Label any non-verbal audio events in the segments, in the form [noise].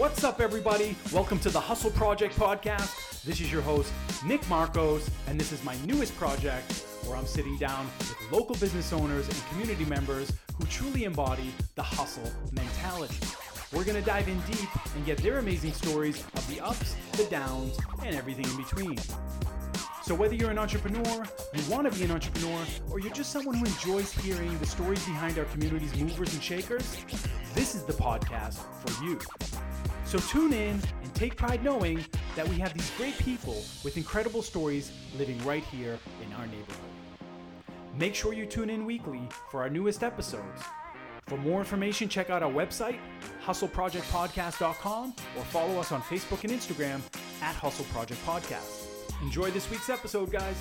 What's up, everybody? Welcome to the Hustle Project podcast. This is your host, Nick Marcos, and this is my newest project where I'm sitting down with local business owners and community members who truly embody the hustle mentality. We're going to dive in deep and get their amazing stories of the ups, the downs, and everything in between. So, whether you're an entrepreneur, you want to be an entrepreneur, or you're just someone who enjoys hearing the stories behind our community's movers and shakers, this is the podcast for you. So, tune in and take pride knowing that we have these great people with incredible stories living right here in our neighborhood. Make sure you tune in weekly for our newest episodes. For more information, check out our website, hustleprojectpodcast.com, or follow us on Facebook and Instagram at Hustle Project Podcast. Enjoy this week's episode, guys.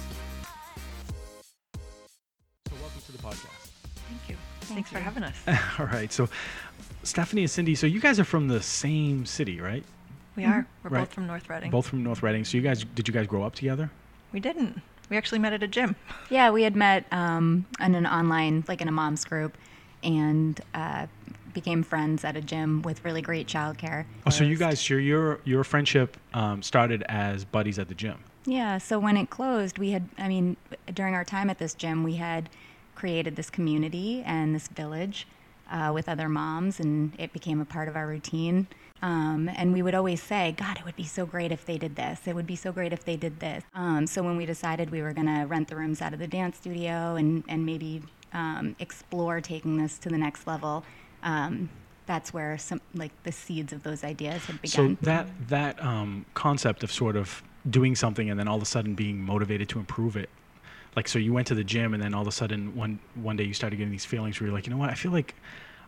So, welcome to the podcast. Thank you. Thanks for having us. [laughs] All right. So, Stephanie and Cindy, so you guys are from the same city, right? We are. We're Right. both from North Reading. Both from North Reading. So, you guys, did you guys grow up together? We didn't. We actually met at a gym. [laughs] Yeah, we had met um, in an online, like in a mom's group, and uh, became friends at a gym with really great childcare. Oh, so you guys, your your your friendship um, started as buddies at the gym. Yeah, so when it closed, we had, I mean, during our time at this gym, we had created this community and this village uh, with other moms, and it became a part of our routine. Um, and we would always say, God, it would be so great if they did this. It would be so great if they did this. Um, so when we decided we were going to rent the rooms out of the dance studio and, and maybe um, explore taking this to the next level, um, that's where some like the seeds of those ideas had begun. So that that um, concept of sort of doing something and then all of a sudden being motivated to improve it, like so you went to the gym and then all of a sudden one one day you started getting these feelings where you're like, you know what, I feel like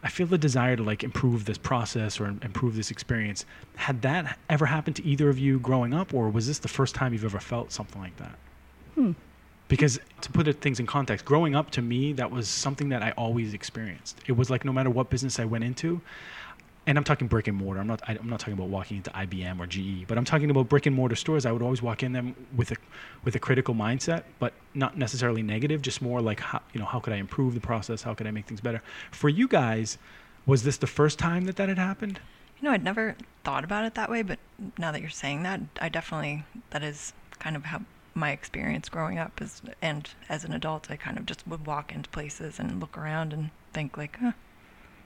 I feel the desire to like improve this process or improve this experience. Had that ever happened to either of you growing up, or was this the first time you've ever felt something like that? hmm. Because to put it, things in context, growing up to me, that was something that I always experienced. It was like no matter what business I went into, and I'm talking brick and mortar. I'm not. I- I'm not talking about walking into IBM or GE, but I'm talking about brick and mortar stores. I would always walk in them with a with a critical mindset, but not necessarily negative. Just more like, how, you know, how could I improve the process? How could I make things better? For you guys, was this the first time that that had happened? You know, I'd never thought about it that way, but now that you're saying that, I definitely, that is kind of how my experience growing up is. And as an adult, I kind of just would walk into places and look around and think, like, huh,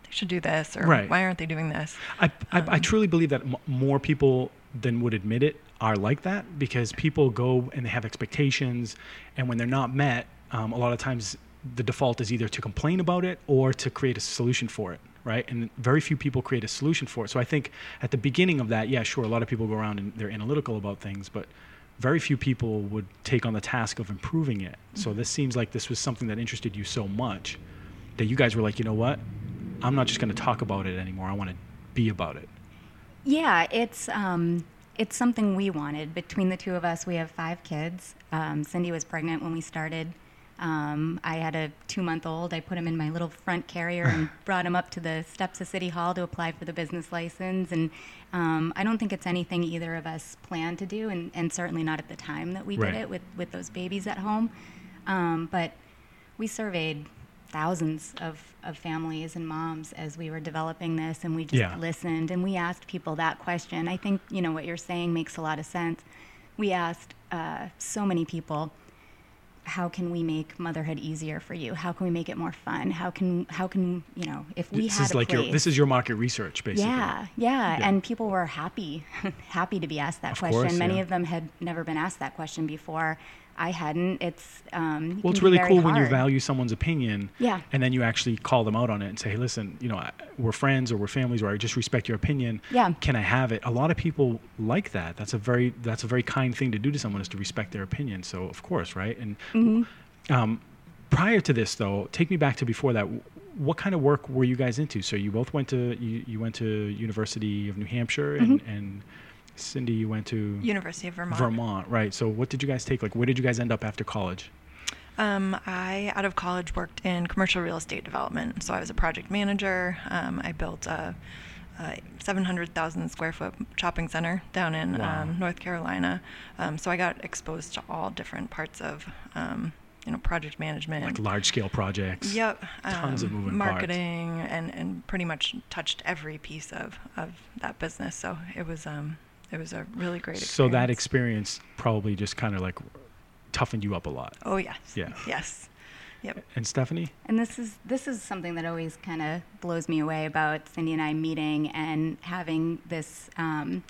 they should do this, or Right. why aren't they doing this? I, I, I Um, truly believe that m- more people than would admit it are like that because people go and they have expectations, and when they're not met, um, a lot of times the default is either to complain about it or to create a solution for it, right? And very few people create a solution for it. So I think at the beginning of that, yeah, sure, a lot of people go around and they're analytical about things, but very few people would take on the task of improving it. So this seems like this was something that interested you so much that you guys were like, you know what? I'm not just going to talk about it anymore. I want to be about it. Yeah, it's um, it's something we wanted. Between the two of us, we have five kids. Um, Cindy was pregnant when we started. Um, I had a two-month-old. I put him in my little front carrier and [laughs] brought him up to the steps of City Hall to apply for the business license. And um, I don't think it's anything either of us planned to do, and, and certainly not at the time that we Right. did it with with those babies at home. Um, but we surveyed thousands of, of families and moms as we were developing this and we just Yeah. listened and we asked people that question i think you know what you're saying makes a lot of sense we asked uh, so many people how can we make motherhood easier for you how can we make it more fun how can how can you know if we this had is like your this is your market research basically. yeah, yeah, Yeah. and people were happy, [laughs] happy to be asked that Of question. course, Many yeah. of them had never been asked that question before. I hadn't. It's um, Well, it's really cool when you value someone's opinion. Yeah. And then you actually call them out on it and say, "Hey, listen, you know, I, we're friends or we're families, or I just respect your opinion. Yeah. Can I have it?" A lot of people like that. That's a very that's a very kind thing to do to someone is to respect their opinion. So of course, right? And Mm-hmm. um, prior to this, though, take me back to before that. What kind of work were you guys into? So you both went to you, you went to University of New Hampshire and, Mm-hmm. and Cindy, you went to University of Vermont. Vermont, right? So what did you guys take? Like, where did you guys end up after college? Um, I, out of college, worked in commercial real estate development. So I was a project manager. Um, I built a, a 700,000 square foot shopping center down in Wow. um, North Carolina. Um, so I got exposed to all different parts of um, you know, project management. Like large scale projects. Yep. Tons of um, moving parts. marketing and, and pretty much touched every piece of, of that business. So it was um it was a really great experience. So that experience probably just kind of like toughened you up a lot. Oh yes. Yeah. Yes. Yep. And Stephanie? And this is this is something that always kind of blows me away about Cindy and I meeting and having this um,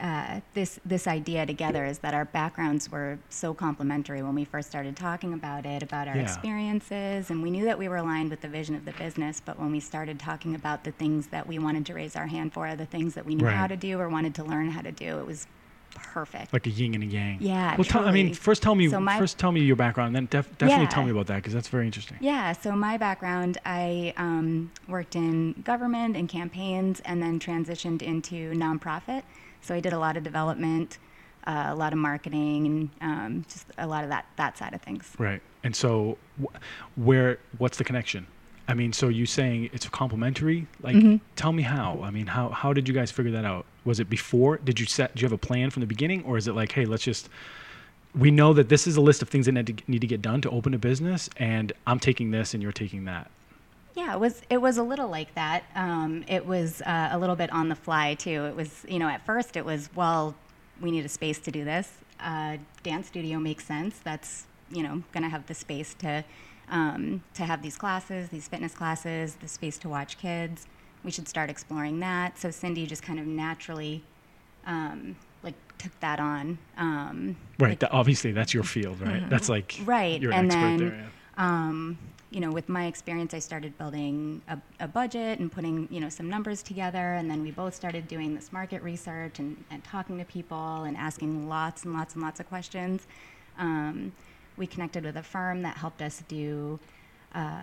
uh, this this idea together is that our backgrounds were so complementary when we first started talking about it, about our Yeah. experiences, and we knew that we were aligned with the vision of the business. But when we started talking about the things that we wanted to raise our hand for, the things that we knew how to do or wanted to learn how to do, it was perfect. Like a yin and a yang. Yeah, Well, tell, I mean, first tell me So my- first tell me your background, and then def- definitely tell me about that because that's very interesting. Yeah, so my background, I um, worked in government and campaigns and then transitioned into nonprofit. So I did a lot of development, uh, a lot of marketing, and um, just a lot of that, that side of things. Right. And so, wh- where what's the connection? I mean, so you saying it's complementary? Like, Mhm. tell me how. I mean, how how did you guys figure that out? Was it before? Did you set? Do you have a plan from the beginning, or is it like, hey, let's just we know that this is a list of things that need to, need to get done to open a business, and I'm taking this, and you're taking that. Yeah, it was it was a little like that. Um, it was uh, a little bit on the fly too. It was you know at first it was well, we need a space to do this. Uh, dance studio makes sense. That's you know going to have the space to um, to have these classes, these fitness classes, the space to watch kids. We should start exploring that. So Cindy just kind of naturally um, like took that on. Um, Right. like- that, obviously, that's your field, right? That's like Right, You're an and expert then there. Yeah. You know, with my experience, I started building a, a budget and putting, you know, some numbers together. And then we both started doing this market research and, and talking to people and asking lots and lots and lots of questions. Um, we connected with a firm that helped us do uh,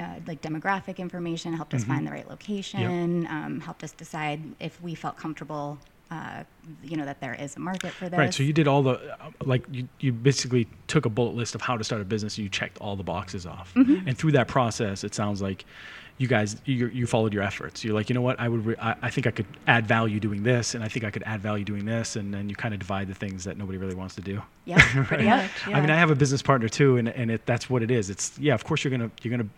uh, like demographic information, helped us Mhm. find the right location, um, helped us decide if we felt comfortable, uh, you know, that there is a market for this. Right. So you did all the like you, you basically took a bullet list of how to start a business. You checked all the boxes off, Mm-hmm. and through that process, it sounds like you guys you, you followed your efforts. You're like, you know what, I would re- I, I think I could add value doing this, and I think I could add value doing this, and then you kind of divide the things that nobody really wants to do. yeah, [laughs] pretty Right. much. Yeah. I mean, I have a business partner too, and, and it, that's what it is. It's yeah, of course you're gonna you're gonna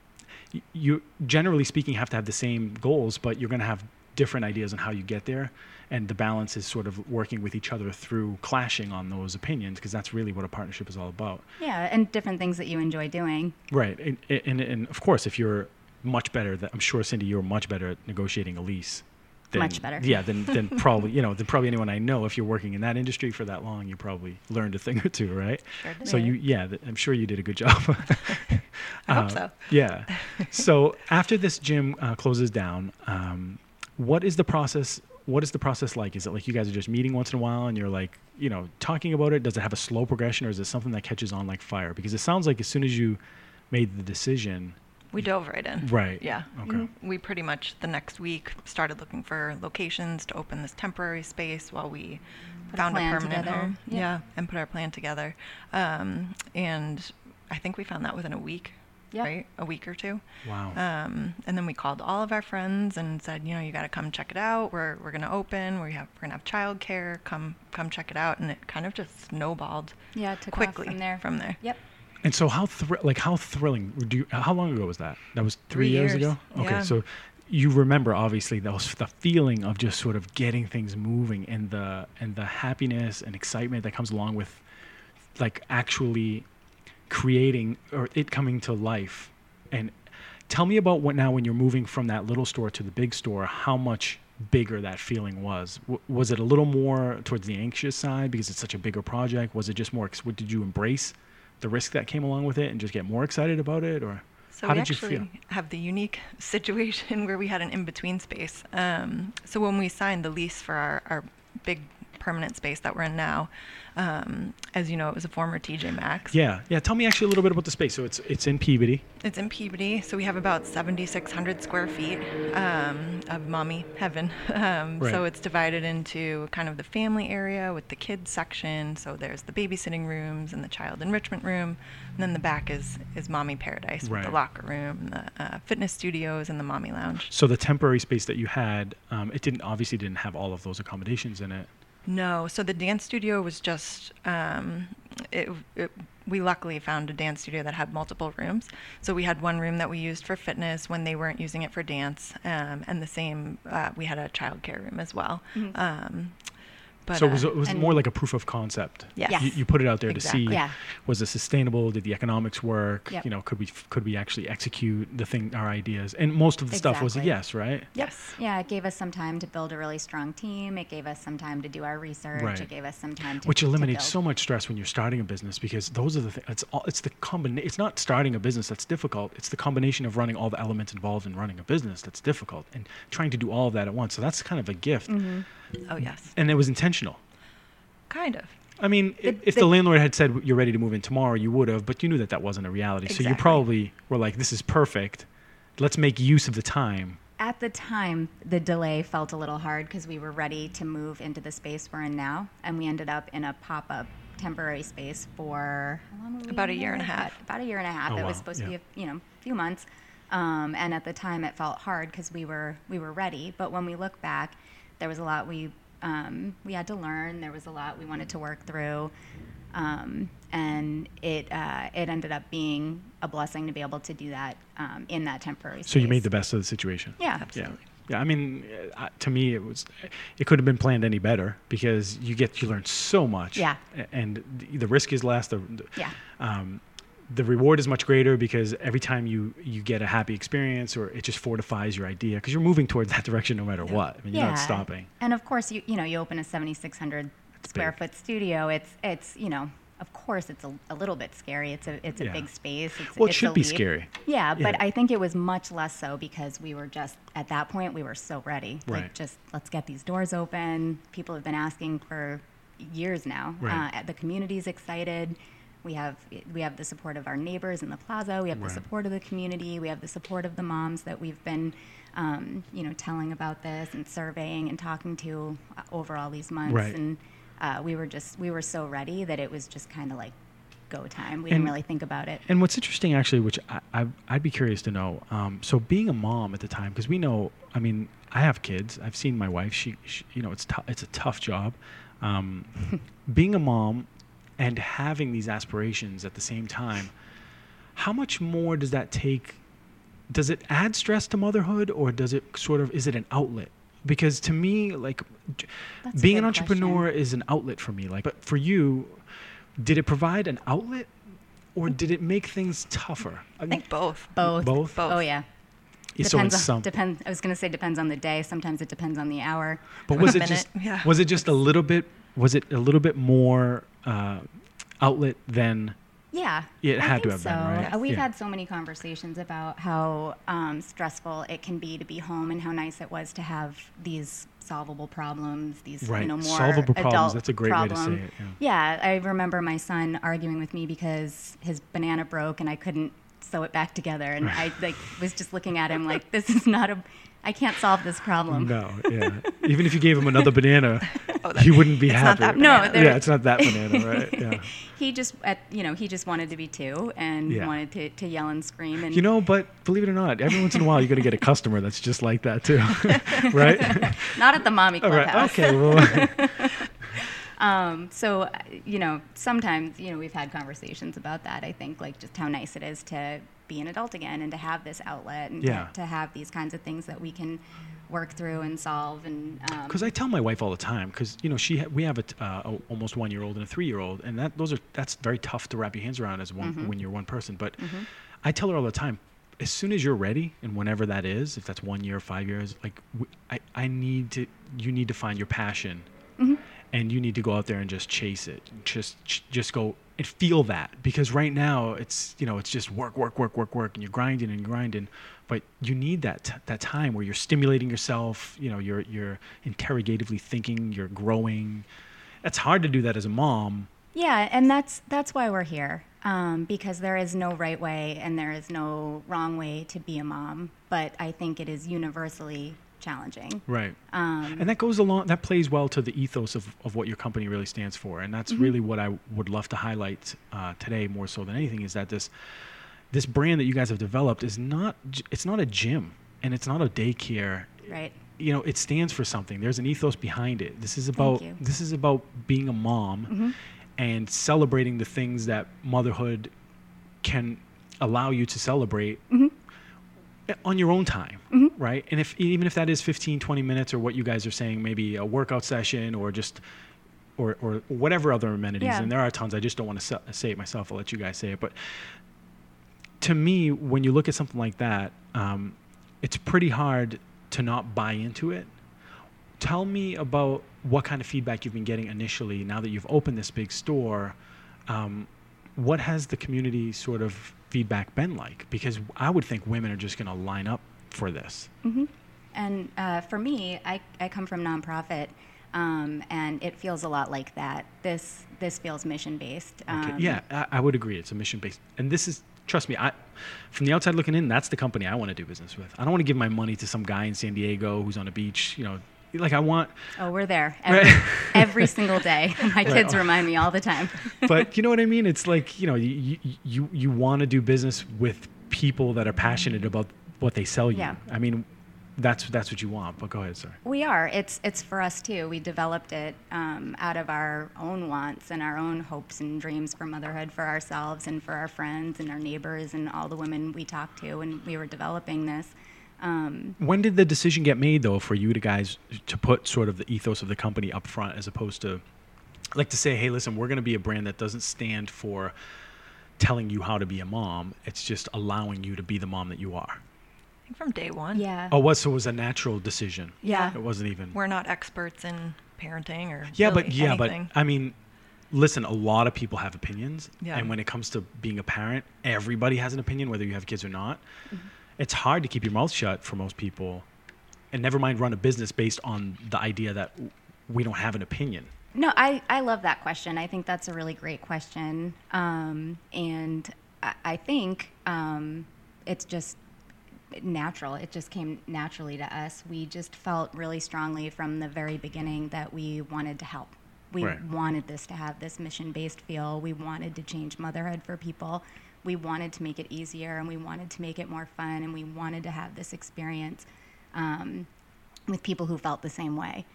you generally speaking have to have the same goals, but you're gonna have different ideas on how you get there, and the balance is sort of working with each other through clashing on those opinions because that's really what a partnership is all about, Yeah, and different things that you enjoy doing. right? And and, and of course, if you're much better, that I'm sure Cindy, you're much better at negotiating a lease. Than, Much better. Yeah, than, than [laughs] probably you know than probably anyone I know. If you're working in that industry for that long, you probably learned a thing or two, right? Sure did. So you, yeah, th- I'm sure you did a good job. [laughs] I hope Uh, so. Yeah. [laughs] so after this gym uh, closes down, um, what is the process? What is the process like? Is it like you guys are just meeting once in a while and you're like, you know, talking about it? Does it have a slow progression or is it something that catches on like fire? Because it sounds like as soon as you made the decision, We dove right in. Right. Yeah. Okay. Mhm. We pretty much the next week started looking for locations to open this temporary space while we Put found a, plan permanent together. home. Yeah. Yeah. and put our plan together. Um, and I think we found that within a week. Yep. Right, a week or two. wow. Um, and then we called all of our friends and said, you know, you got to come check it out. We're we're gonna open. We have we're gonna have childcare. Come come check it out. And it kind of just snowballed Yeah, it took quickly off from there. From there. Yep. And so how thr- like how thrilling do you, how long ago was that? That was 3 Three years, years, ago? Okay. yeah. So you remember obviously those the feeling of just sort of getting things moving and the and the happiness and excitement that comes along with like actually creating or it coming to life. And tell me about what now when you're moving from that little store to the big store, how much bigger that feeling was. W- was it a little more towards the anxious side because it's such a bigger project? Was it just more? ex- what- Did you embrace the risk that came along with it and just get more excited about it, or So how we did you actually feel? have the unique [laughs] situation where we had an in-between space. Um, so when we signed the lease for our, our big permanent space that we're in now, um, as you know, it was a former TJ Maxx. Yeah, yeah. Tell me actually a little bit about the space. So it's it's in Peabody. It's in Peabody, so we have about 7,600 square feet um, of mommy heaven. [laughs] Um, Right. So it's divided into kind of the family area with the kids section. So there's the babysitting rooms and the child enrichment room, and then the back is is mommy paradise with Right. the locker room, the uh, fitness studios, and the mommy lounge. So the temporary space that you had, um, it didn't obviously didn't have all of those accommodations in it. No, so the dance studio was just um, it, it, we luckily found a dance studio that had multiple rooms. So we had one room that we used for fitness when they weren't using it for dance, um, and the same uh, we had a childcare room as well. Um, but so it was, uh, it was more like a proof of concept. Yes. Yes. You, you put it out there Exactly. to see Yeah. was it sustainable? Did the economics work? Yep. You know, could we could we actually execute the thing our ideas? And most of the stuff was a yes, right? yes. Yeah, it gave us some time to build a really strong team. It gave us some time to do our research. Right. It gave us some time to Which to eliminates build. so much stress when you're starting a business because those are the things. It's all. It's the combination. It's not starting a business that's difficult. It's the combination of running all the elements involved in running a business that's difficult and trying to do all of that at once. So that's kind of a gift, Mm-hmm. Oh yes. and it was intentional. Kind of. I mean, The- if the, the- landlord had said you're ready to move in tomorrow, you would have, but you knew that that wasn't a reality. Exactly. So you probably were like, "This is perfect. Let's make use of the time." At the time, the delay felt a little hard because we were ready to move into the space we're in now, and we ended up in a pop-up temporary space for how long were we About a year and a there? half. About, about a year and a half. Oh, it wow. was supposed to be a you know few months, um, and at the time it felt hard because we were we were ready. But when we look back, there was a lot we um, we had to learn. There was a lot we wanted to work through. Um, and it uh, it ended up being a blessing to be able to do that um, in that temporary space. So you made the best of the situation. yeah Absolutely. Yeah. Yeah, I mean, uh, to me, it was, it could have been planned any better because you get, you learn so much. Yeah. And the, the risk is less. The, the- Yeah. Um, the reward is much greater because every time you, you get a happy experience or it just fortifies your idea because you're moving towards that direction no matter what. I mean, you're not stopping. And of course, you you know you open a 7,600 square big. foot studio. It's it's you know of course it's a, a little bit scary. It's a it's a Yeah. big space. It's, Well, it it's should a be scary. Yeah, but Yeah. I think it was much less so because we were just at that point we were so ready. Right. Like just let's get these doors open. People have been asking for years now. Right. Uh, the community's excited. We have we have the support of our neighbors in the plaza. We have Right. the support of the community. We have the support of the moms that we've been, um, you know, telling about this and surveying and talking to uh, over all these months. Right. And uh, we were just we were so ready that it was just kind of like go time. We And- didn't really think about it. And what's interesting, actually, which I, I, I'd be curious to know. Um, so, being a mom at the time, because we know, I mean, I have kids. I've seen my wife. She, she you know, it's tou- it's a tough job. Um, [laughs] being a mom and having these aspirations at the same time. How much more does that take? Does it add stress to motherhood, or does it sort of is it an outlet? Because to me, like That's being an entrepreneur question. is an outlet for me. Like, but for you, did it provide an outlet, or did it make things tougher? I think both. Both. Both? Both. Oh yeah. Yeah, so in Depends. some, on, depends. I was going to say depends on the day. Sometimes it depends on the hour. but was [laughs] it minute, just yeah. was it just a little bit? Was it a little bit more uh, outlet than? Yeah. Yeah, it I had to have been, so. right? Uh, We've Yeah. had so many conversations about how um, stressful it can be to be home and how nice it was to have these solvable problems, these Right. you know more Solvable problems, that's a great way to say problem. it, Yeah, I remember my son arguing with me because his banana broke and I couldn't sew it back together, and [laughs] I like was just looking at him like this is not a, I can't solve this problem. No, yeah. Even if you gave him another banana, [laughs] Oh, he wouldn't be it's happy. not that No, yeah, it's not that banana, right? [laughs] Yeah. He just, at, you know, he just wanted to be two and Yeah. wanted to, to yell and scream. And You know, but believe it or not, every once in a while you're going to get a customer that's just like that too, [laughs] right? not at the mommy All right. clubhouse. Okay. Well, Um, so, uh, you know, sometimes, you know, we've had conversations about that. I think, like, just how nice it is to be an adult again and to have this outlet and Yeah. to, have these kinds of things that we can work through and solve. And um, because I tell my wife all the time, because you know she ha- we have a, t- uh, a almost one year old and a three year old, and that those are that's very tough to wrap your hands around as one when you're one person. But I tell her all the time, as soon as you're ready, and whenever that is, if that's one year, five years, like w- I I need to you need to find your passion, and you need to go out there and just chase it, just just go and feel that because right now it's you know it's just work work work work work and you're grinding and grinding but you need that that time where you're stimulating yourself you know you're you're interrogatively thinking you're growing it's hard to do that as a mom Yeah, and that's that's why we're here. Um, because there is no right way and there is no wrong way to be a mom. But I think it is universally challenging. right. Um, and that goes along that plays well to the ethos of, of what your company really stands for. And that's really what i would love to highlight uh, today more so than anything is that this this brand that you guys have developed is not it's not a gym and it's not a daycare. Right. you know it stands for something. There's an ethos behind it. This is about this is about being a mom and celebrating the things that motherhood can allow you to celebrate on your own time right? And if even if that is 15 20 minutes or what you guys are saying maybe a workout session or just or, or whatever other amenities Yeah. and there are tons i just don't want to say, it myself i'll let you guys say it but to me when you look at something like that um, it's pretty hard to not buy into it. Tell me about what kind of feedback you've been getting initially now that you've opened this big store um, what has the community sort of feedback been like? Because i would think women are just going to line up for this And uh, for me, I, I come from nonprofit, um, and it feels a lot like that. This this feels mission based. okay. Um, yeah I, I would agree it's a mission based and this is trust me i from the outside looking in that's the company i want to do business with i don't want to give my money to some guy in san diego who's on a beach you know like i want Oh, we're there [laughs] every, every single day. [laughs] My kids Right. remind me all the time. [laughs] but you know what I mean? It's like you know you you you want to do business with people that are passionate about what they sell you. Yeah. I mean, that's that's what you want. But go ahead, sorry. We are. It's it's for us too. We developed it um, out of our own wants and our own hopes and dreams for motherhood for ourselves and for our friends and our neighbors and all the women we talk to. And we were developing this. Um, When did the decision get made though for you to guys to put sort of the ethos of the company up front as opposed to like to say, hey, listen, we're going to be a brand that doesn't stand for telling you how to be a mom. It's just allowing you to be the mom that you are. I think from day one. yeah. Oh, what? So it was a natural decision. Yeah. It wasn't even. We're not experts in parenting or Yeah, really but yeah, anything. but I mean, listen, a lot of people have opinions, Yeah. and when it comes to being a parent, everybody has an opinion, whether you have kids or not. Mm-hmm. It's hard to keep your mouth shut for most people, and never mind run a business based on the idea that we don't have an opinion. No, I, I love that question. I think that's a really great question. Um, and I, I think um, it's just natural. It just came naturally to us. We just felt really strongly from the very beginning that we wanted to help. We Right. wanted this to have this mission based feel. We wanted to change motherhood for people. We wanted to make it easier and we wanted to make it more fun and we wanted to have this experience um, with people who felt the same way.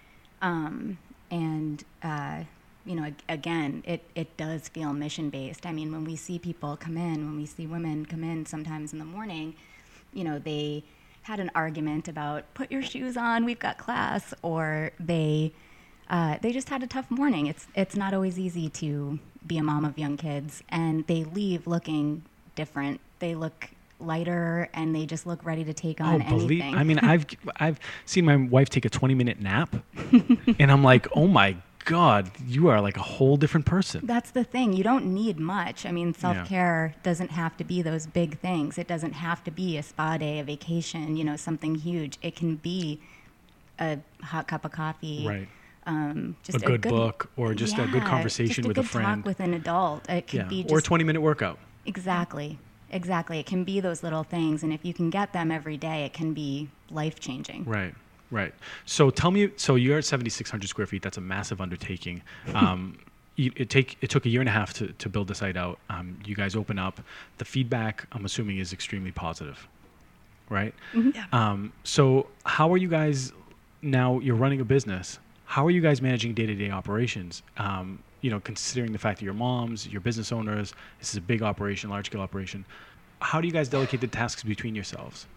Um, and uh, you know, again, it it does feel mission based. I mean, when we see people come in, when we see women come in, sometimes in the morning, you know, they had an argument about put your shoes on, we've got class, or they uh, they just had a tough morning. It's it's not always easy to be a mom of young kids, and they leave looking different. They look lighter, and they just look ready to take on oh, believe anything. I mean, I've I've seen my wife take a 20 minute nap, [laughs] and I'm like, oh my god, you are like a whole different person. That's the thing. You don't need much. I mean, self care doesn't have to be those big things. It doesn't have to be a spa day, a vacation, you know, something huge. It can be a hot cup of coffee. Right. Um, A just good book or just a good conversation just a with a good friend. Talk with an adult. It could Yeah. be just Or a 20 minute workout. exactly, exactly. It can be those little things, and if you can get them every day, it can be life changing. Right, right. So tell me, so you're at 7,600 square feet. That's a massive undertaking. [laughs] Um, you, it take it took a year and a half to, to build the site out. Um, you guys open up. The feedback, I'm assuming, is extremely positive, right? Yeah. Um, so how are you guys now? You're running a business. How are you guys managing day-to-day operations? Um, you know, considering the fact that you're moms, you're business owners. This is a big operation, large-scale operation. How do you guys delegate the tasks between yourselves?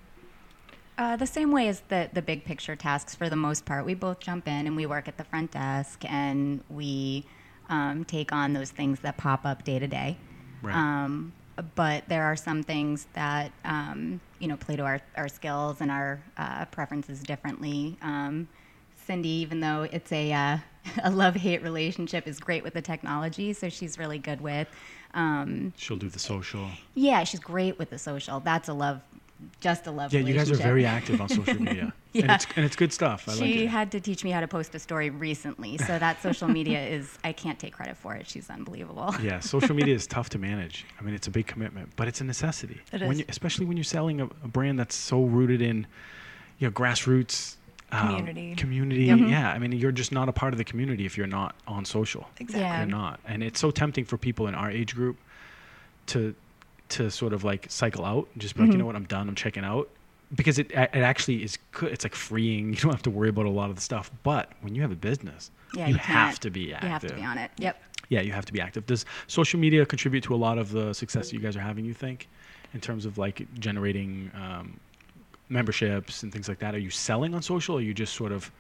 Uh, the same way as the, the big picture tasks for the most part. We both jump in and we work at the front desk and we um, take on those things that pop up day to day. Right. Um, but there are some things that, um, you know, play to our, our skills and our uh, preferences differently. Um, Cindy, even though it's a, uh, [laughs] a love hate relationship, is great with the technology, so she's really good with. Um, She'll do the social. yeah, she's great with the social. That's a love, just a love Yeah, you guys are very active on social media, [laughs] and Yeah. it's and it's good stuff. I like she it. had to teach me how to post a story recently, so that social media is I can't take credit for it. She's unbelievable. yeah, social media is [laughs] tough to manage. I mean, it's a big commitment, but it's a necessity. It when is. You, especially when you're selling a, a brand that's so rooted in, you know, grassroots um, Community. community. Yep. Yeah, I mean, you're just not a part of the community if you're not on social. Exactly. Yeah. You're not, and it's so tempting for people in our age group to to sort of like cycle out and just be like, Mm-hmm. you know what, I'm done. I'm checking out. Because it it actually is good. It's like freeing. [laughs] You don't have to worry about a lot of the stuff. But when you have a business, Yeah, you, you have to be active. You have to be on it. Yep. yeah, you have to be active. Does social media contribute to a lot of the success that you guys are having? You think, in terms of like generating um, memberships and things like that? Are you selling on social, or are you just sort of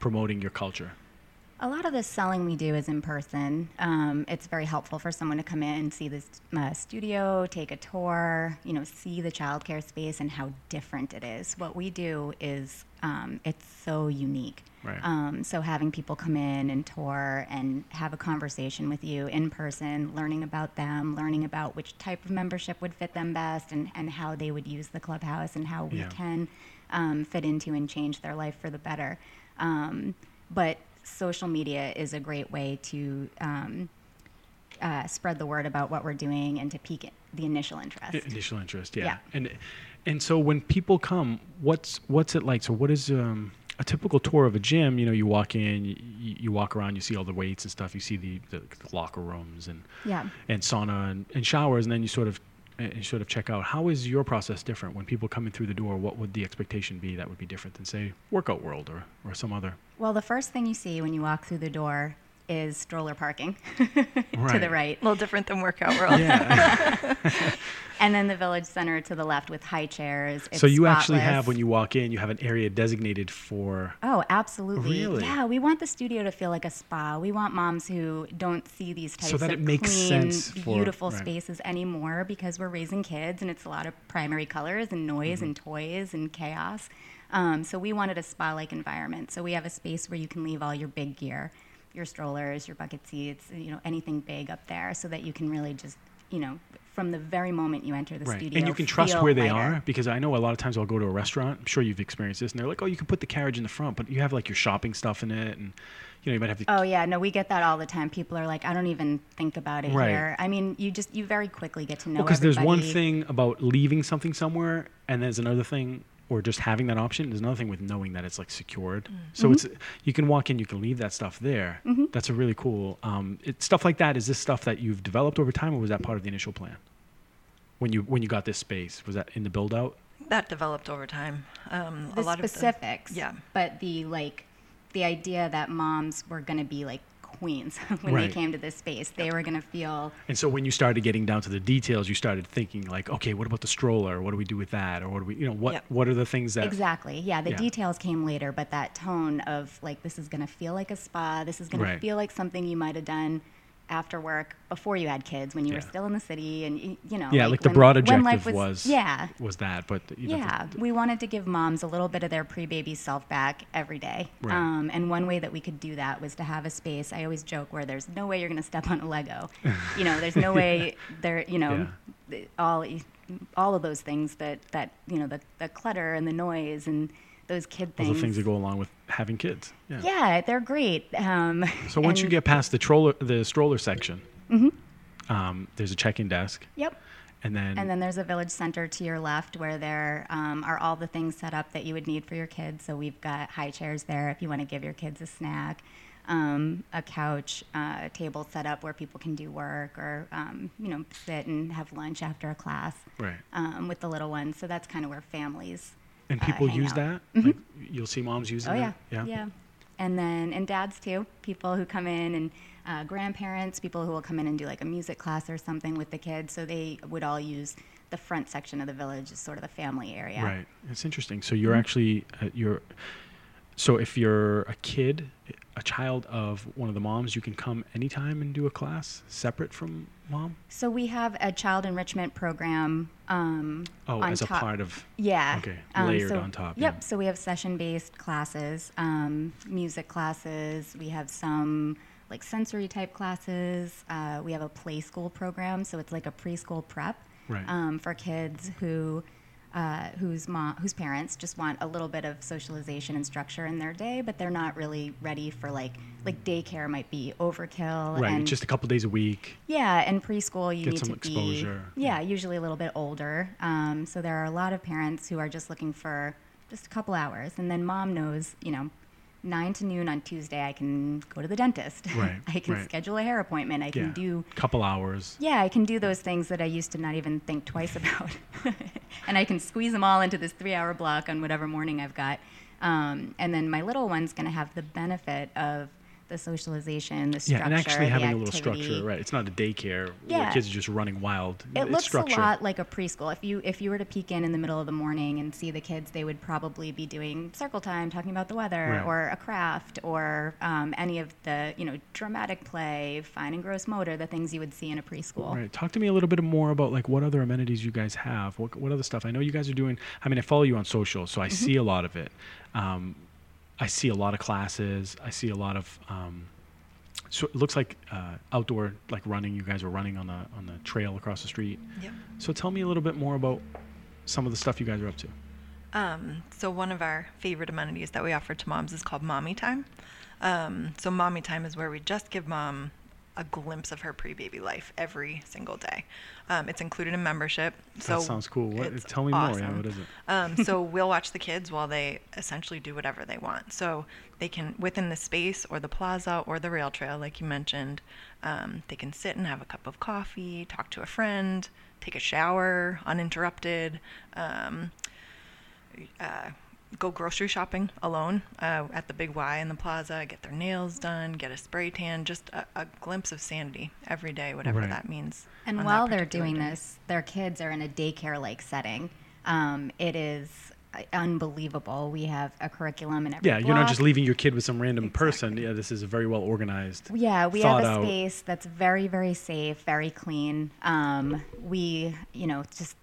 promoting your culture? A lot of the selling we do is in person. Um, it's very helpful for someone to come in, and see the uh, studio, take a tour, you know, see the childcare space and how different it is. What we do is um, it's so unique. Right. Um, so having people come in and tour and have a conversation with you in person, learning about them, learning about which type of membership would fit them best, and, and how they would use the clubhouse and how we Yeah. can um, fit into and change their life for the better. Um, but social media is a great way to um, uh, spread the word about what we're doing and to pique the initial interest. Initial interest, yeah. Yeah. And and so when people come, what's what's it like? So what is um, a typical tour of a gym? You know, you walk in, you, you walk around, you see all the weights and stuff. You see the, the, the locker rooms and Yeah. and sauna and, and showers, and then you sort of and sort of check out. How is your process different when people come in through the door? What would the expectation be that would be different than say Workout World or or some other? Well, the first thing you see when you walk through the door is stroller parking [laughs] to the Right. right. A little different than Workout World. Yeah. [laughs] And then the village center to the left with high chairs. It's so you actually have when you walk in, you have an area designated for. Oh, absolutely. Really? Yeah, we want the studio to feel like a spa. We want moms who don't see these types So that of it makes clean, sense for- beautiful right. spaces anymore because we're raising kids and it's a lot of primary colors and noise and Mm-hmm. toys and chaos. Um, so we wanted a spa-like environment. So we have a space where you can leave all your big gear, your strollers, your bucket seats, you know, anything big up there, so that you can really just, you know, from the very moment you enter the Right. studio, And you can trust where they lighter. are because I know a lot of times I'll go to a restaurant. I'm sure you've experienced this, and they're like, "Oh, you can put the carriage in the front, but you have like your shopping stuff in it, and you know you might have to." Oh yeah, no, we get that all the time. People are like, I don't even think about it Right. here. I mean, you just you very quickly get to know. because there's one thing about leaving something somewhere, and there's another thing, or just having that option. There's another thing with knowing that it's like secured. Mm-hmm. So it's you can walk in, you can leave that stuff there. That's a really cool. Um, it, stuff like that. Is this stuff that you've developed over time, or was that part of the initial plan? When you when you got this space, was that in the build out? That developed over time. Um, the a lot specifics. Of specifics yeah. But the like, the idea that moms were going to be like queens [laughs] when Right. they came to this space. They were going to feel. And so when you started getting down to the details, you started thinking like, okay, what about the stroller? What do we do with that? Or what do we, you know, what Yep. what are the things that Exactly. Yeah, the Yeah. details came later, but that tone of like this is going to feel like a spa. This is going Right. to feel like something you might have done after work before you had kids when you were still in the city and you know Yeah, like, the when- broad objective was, yeah. was that, but you know, yeah we wanted to give moms a little bit of their pre-baby self back every day. Right. um, and one way that we could do that was to have a space i always joke where there's no way you're going to step on a lego. You know there's no way [laughs] there you know th- all all of those things that that you know the, the clutter and the noise and those kid those things are things that go along with having kids. Yeah. yeah they're great um, So once you get past the stroller, the stroller section, um, there's a check-in desk, yep and then, And then there's a village center to your left where there um, are all the things set up that you would need for your kids. So we've got high chairs there if you want to give your kids a snack, um, a couch, uh, a table set up where people can do work or, um, you know, sit and have lunch after a class right, um, with the little ones. So that's kind of where families. And uh, people hang use out. that. Like, you'll see moms using Oh yeah, that. yeah, And then and dads too. People who come in and uh, grandparents, people who will come in and do like a music class or something with the kids. So they would all use the front section of the village as sort of the family area. Right. It's interesting. So you're Mm-hmm. actually uh, you're so if you're a kid, a child of one of the moms, you can come anytime and do a class separate from mom. So we have a child enrichment program. Um, Oh, on as a top- part of Yeah. Okay, Um, layered so- on top, Yep. yeah. So we have session-based classes, um, music classes. We have some like sensory type classes. Uh, we have a play school program, so it's like a preschool prep Right. um, for kids who. Uh, whose mom, whose parents just want a little bit of socialization and structure in their day, but they're not really ready for like like daycare might be overkill. right, and just a couple days a week. yeah, and preschool you Get need some to exposure. be yeah, usually a little bit older. Um, so there are a lot of parents who are just looking for just a couple hours, and then mom knows, you know, nine to noon on Tuesday I can go to the dentist. [laughs] Right, I can right. schedule a hair appointment. I can yeah, do couple hours. yeah, I can do those things that I used to not even think twice [laughs] about. [laughs] and I can squeeze them all into this three hour block on whatever morning I've got. Um, and then my little one's going to have the benefit of the socialization, the structure. Yeah, structure, and actually having a little structure, right? It's not a daycare where Yeah. kids are just running wild. It it's looks structured. a lot like a preschool. If you if you were to peek in in the middle of the morning and see the kids, they would probably be doing circle time, talking about the weather, Right. or a craft, or um, any of the you know dramatic play, fine and gross motor, the things you would see in a preschool. Right. Talk to me a little bit more about like what other amenities you guys have. What what other stuff? I know you guys are doing. I mean, I follow you on social, so I Mm-hmm. see a lot of it. Um, I see a lot of classes. I see a lot of. Um, so it looks like uh, outdoor, like running. You guys were running on the on the trail across the street. Yep. So tell me a little bit more about some of the stuff you guys are up to. Um, so one of our favorite amenities that we offer to moms is called Mommy Time. Um, so Mommy Time is where we just give mom a glimpse of her pre-baby life every single day. Um, it's included in membership. So that sounds cool. What, tell me more. Yeah, what is it? Um, so [laughs] we'll watch the kids while they essentially do whatever they want. So they can, within the space or the plaza or the rail trail, like you mentioned, um, they can sit and have a cup of coffee, talk to a friend, take a shower uninterrupted, um, uh, go grocery shopping alone uh, at the Big Y in the plaza, get their nails done, get a spray tan, just a, a glimpse of sanity every day, whatever Right. that means. And on that while they're doing day. this, their kids are in a daycare-like setting. Um, it is uh, unbelievable. We have a curriculum and every Yeah, you're not just leaving your kid with some random person. Yeah, this is a very well organized. Yeah, we have a out- space that's very, very safe, very clean. Um, we, you know, just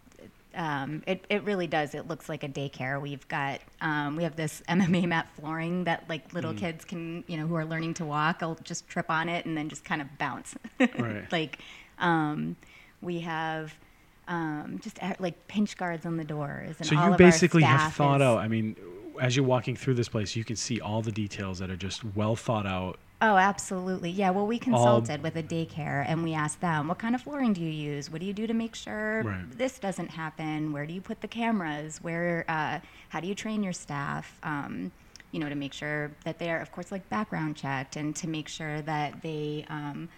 um, it, it really does. It looks like a daycare. We've got um, we have this [laughs] MMA mat flooring that like Mm. little kids can, you know, who are learning to walk, will just trip on it and then just kind of bounce. [laughs] Right. like um, we have um, just uh, like pinch guards on the doors. And So you of basically have thought is- out. I mean, as you're walking through this place, you can see all the details that are just well thought out. Oh, absolutely. Yeah. Well, we consulted with a daycare and we asked them, what kind of flooring do you use? What do you do to make sure Right. this doesn't happen? Where do you put the cameras? Where, uh, how do you train your staff? Um, you know, to make sure that they are, of course, like background checked and to make sure that they, um,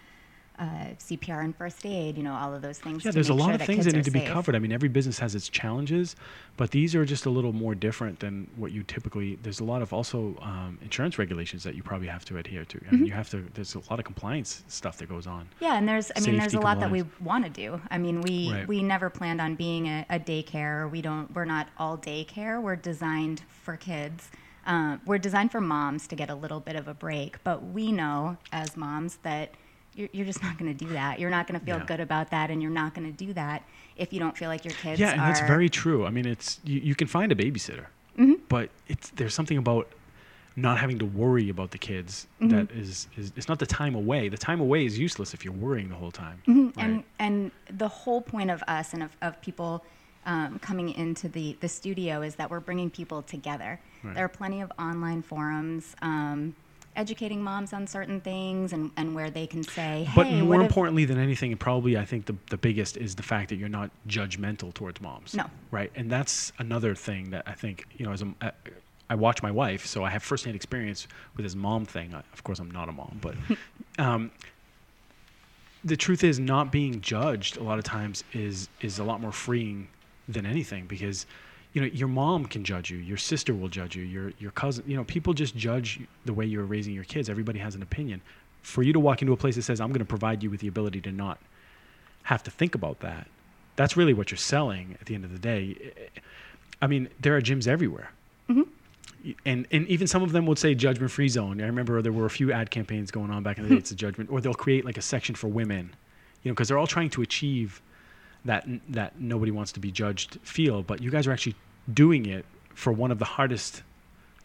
uh, CPR and first aid, you know, all of those things. Yeah, there's a lot sure of things kids that need to be safe. covered. I mean, every business has its challenges, but these are just a little more different than what you typically. There's a lot of also um, insurance regulations that you probably have to adhere to. I Mm-hmm. mean, you have to. There's a lot of compliance stuff that goes on. Yeah, and there's I mean there's a Safety lot that we want to do. I mean we Right. we never planned on being a, a daycare. We don't we're not all daycare. We're designed for kids. Um, we're designed for moms to get a little bit of a break, but we know as moms that you're, you're just not going to do that. You're not going to feel Yeah. good about that, and you're not going to do that if you don't feel like your kids yeah, and are. that's very true. I mean, it's you, you can find a babysitter, Mm-hmm. but it's there's something about not having to worry about the kids Mm-hmm. that is, is it's not the time away. The time away is useless if you're worrying the whole time. Mm-hmm. Right. and and the whole point of us and of, of people um, coming into the, the studio is that we're bringing people together Right. there are plenty of online forums um, educating moms on certain things and, and where they can say hey But more what if- importantly than anything, and probably I think the, the biggest is the fact that you're not judgmental towards moms. No. Right. And that's another thing that I think, you know, as a, I, I watch my wife, so I have firsthand experience with this mom thing. I, of course, I'm not a mom, but [laughs] um, the truth is, not being judged a lot of times is is a lot more freeing than anything because you know your mom can judge you your sister will judge you your your cousin you know people just judge the way you're raising your kids everybody has an opinion for you to walk into a place that says i'm going to provide you with the ability to not have to think about that that's really what you're selling at the end of the day i mean there are gyms everywhere mm-hmm. and and even some of them would say judgment free zone. I remember there were a few ad campaigns going on back in the day. Mm-hmm. It's a judgment, or they'll create like a section for women, you know, because they're all trying to achieve that that nobody wants to be judged feel. But you guys are actually doing it for one of the hardest